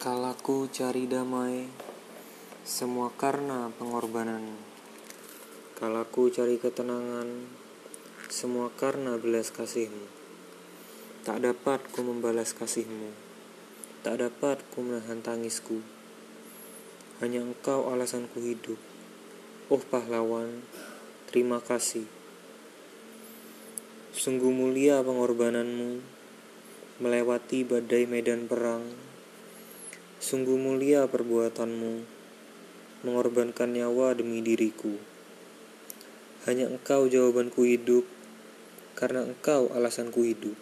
Kalaku cari damai, semua karena pengorbananmu. Kalaku cari ketenangan, semua karena belas kasihmu. Tak dapat ku membalas kasihmu, tak dapat ku menahan tangisku. Hanya engkau alasanku hidup. Oh pahlawan, terima kasih. Sungguh mulia pengorbananmu, melewati badai medan perang Sungguh mulia perbuatanmu, mengorbankan nyawa demi diriku. Hanya engkau jawabanku hidup, karena engkau alasanku hidup.